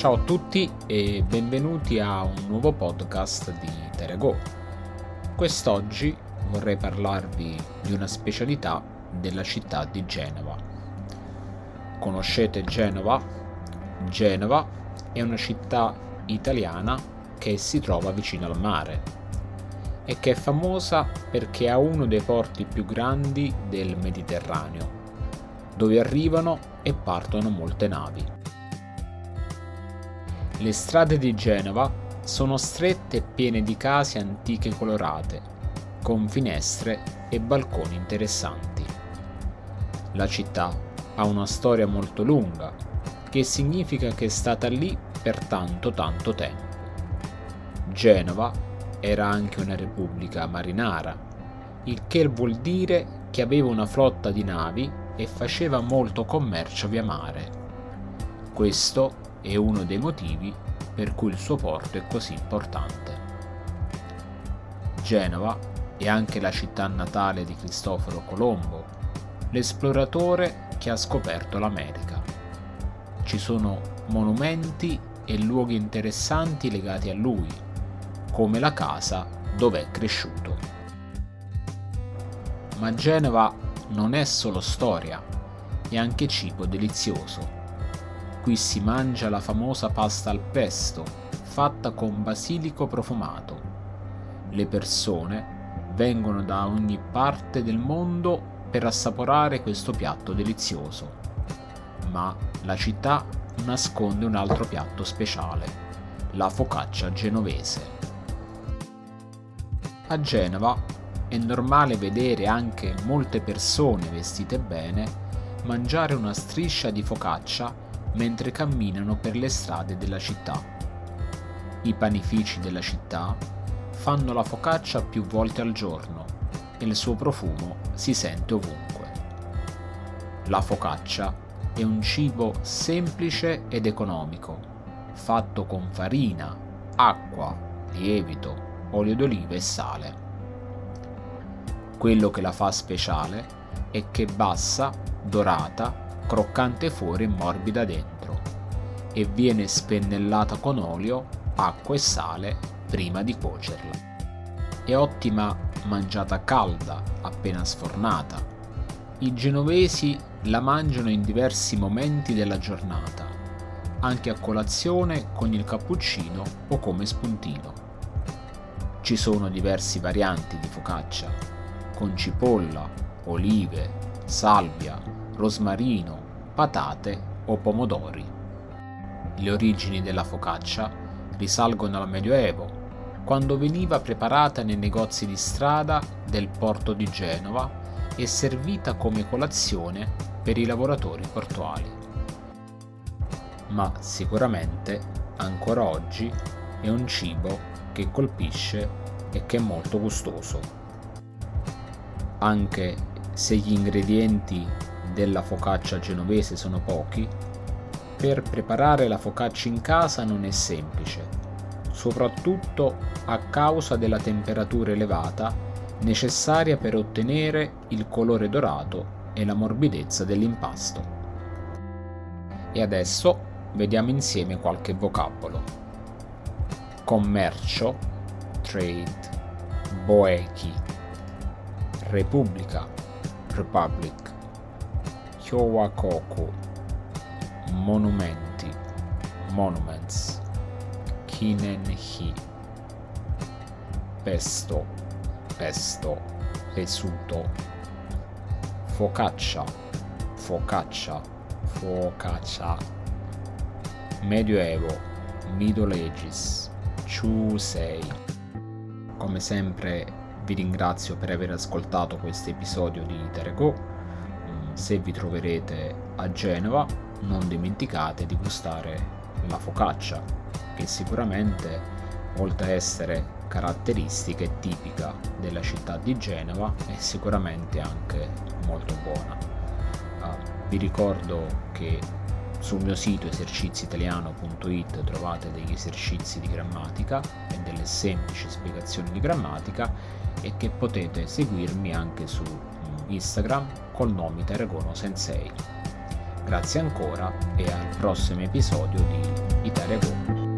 Ciao a tutti e benvenuti a un nuovo podcast di Terego. Quest'oggi vorrei parlarvi di una specialità della città di Genova. Conoscete Genova? Genova è una città italiana che si trova vicino al mare e che è famosa perché ha uno dei porti più grandi del Mediterraneo, dove arrivano e partono molte navi. Le strade di Genova sono strette e piene di case antiche colorate, con finestre e balconi interessanti. La città ha una storia molto lunga, che significa che è stata lì per tanto tanto tempo. Genova era anche una repubblica marinara, il che vuol dire che aveva una flotta di navi e faceva molto commercio via mare. Questo è uno dei motivi per cui il suo porto è così importante. Genova è anche la città natale di Cristoforo Colombo, l'esploratore che ha scoperto l'America. Ci sono monumenti e luoghi interessanti legati a lui, come la casa dove è cresciuto. Ma Genova non è solo storia, è anche cibo delizioso Qui si mangia la famosa pasta al pesto, fatta con basilico profumato. Le persone vengono da ogni parte del mondo per assaporare questo piatto delizioso. Ma la città nasconde un altro piatto speciale, la focaccia genovese. A Genova è normale vedere anche molte persone vestite bene mangiare una striscia di focaccia mentre camminano per le strade della città. I panifici della città fanno la focaccia più volte al giorno e il suo profumo si sente ovunque. La focaccia è un cibo semplice ed economico, fatto con farina, acqua, lievito, olio d'oliva e sale. Quello che la fa speciale è che è bassa, dorata croccante fuori e morbida dentro, e viene spennellata con olio, acqua e sale prima di cuocerla. È ottima mangiata calda, appena sfornata. I genovesi la mangiano in diversi momenti della giornata, anche a colazione con il cappuccino o come spuntino. Ci sono diversi varianti di focaccia, con cipolla, olive, salvia, rosmarino, patate o pomodori. Le origini della focaccia risalgono al Medioevo, quando veniva preparata nei negozi di strada del porto di Genova e servita come colazione per i lavoratori portuali. Ma sicuramente ancora oggi è un cibo che colpisce e che è molto gustoso. Anche se gli ingredienti della focaccia genovese sono pochi, per preparare la focaccia in casa non è semplice, soprattutto a causa della temperatura elevata necessaria per ottenere il colore dorato e la morbidezza dell'impasto. E adesso vediamo insieme qualche vocabolo. Commercio, trade, boechi, repubblica, republic, Kyowakoku Monumenti. Monuments. Kinenhi. Pesto. Pesto. Pesuto Focaccia. Focaccia. Focaccia. Medioevo. Middle Ages. Chusei. Come sempre vi ringrazio per aver ascoltato questo episodio di Terego se vi troverete a Genova non dimenticate di gustare la focaccia che sicuramente oltre a essere caratteristica e tipica della città di Genova è sicuramente anche molto buona. Uh, vi ricordo che sul mio sito eserciziitaliano.it trovate degli esercizi di grammatica e delle semplici spiegazioni di grammatica e che potete seguirmi anche su Instagram col nome Terragono Sensei. Grazie ancora e al prossimo episodio di Italia Go.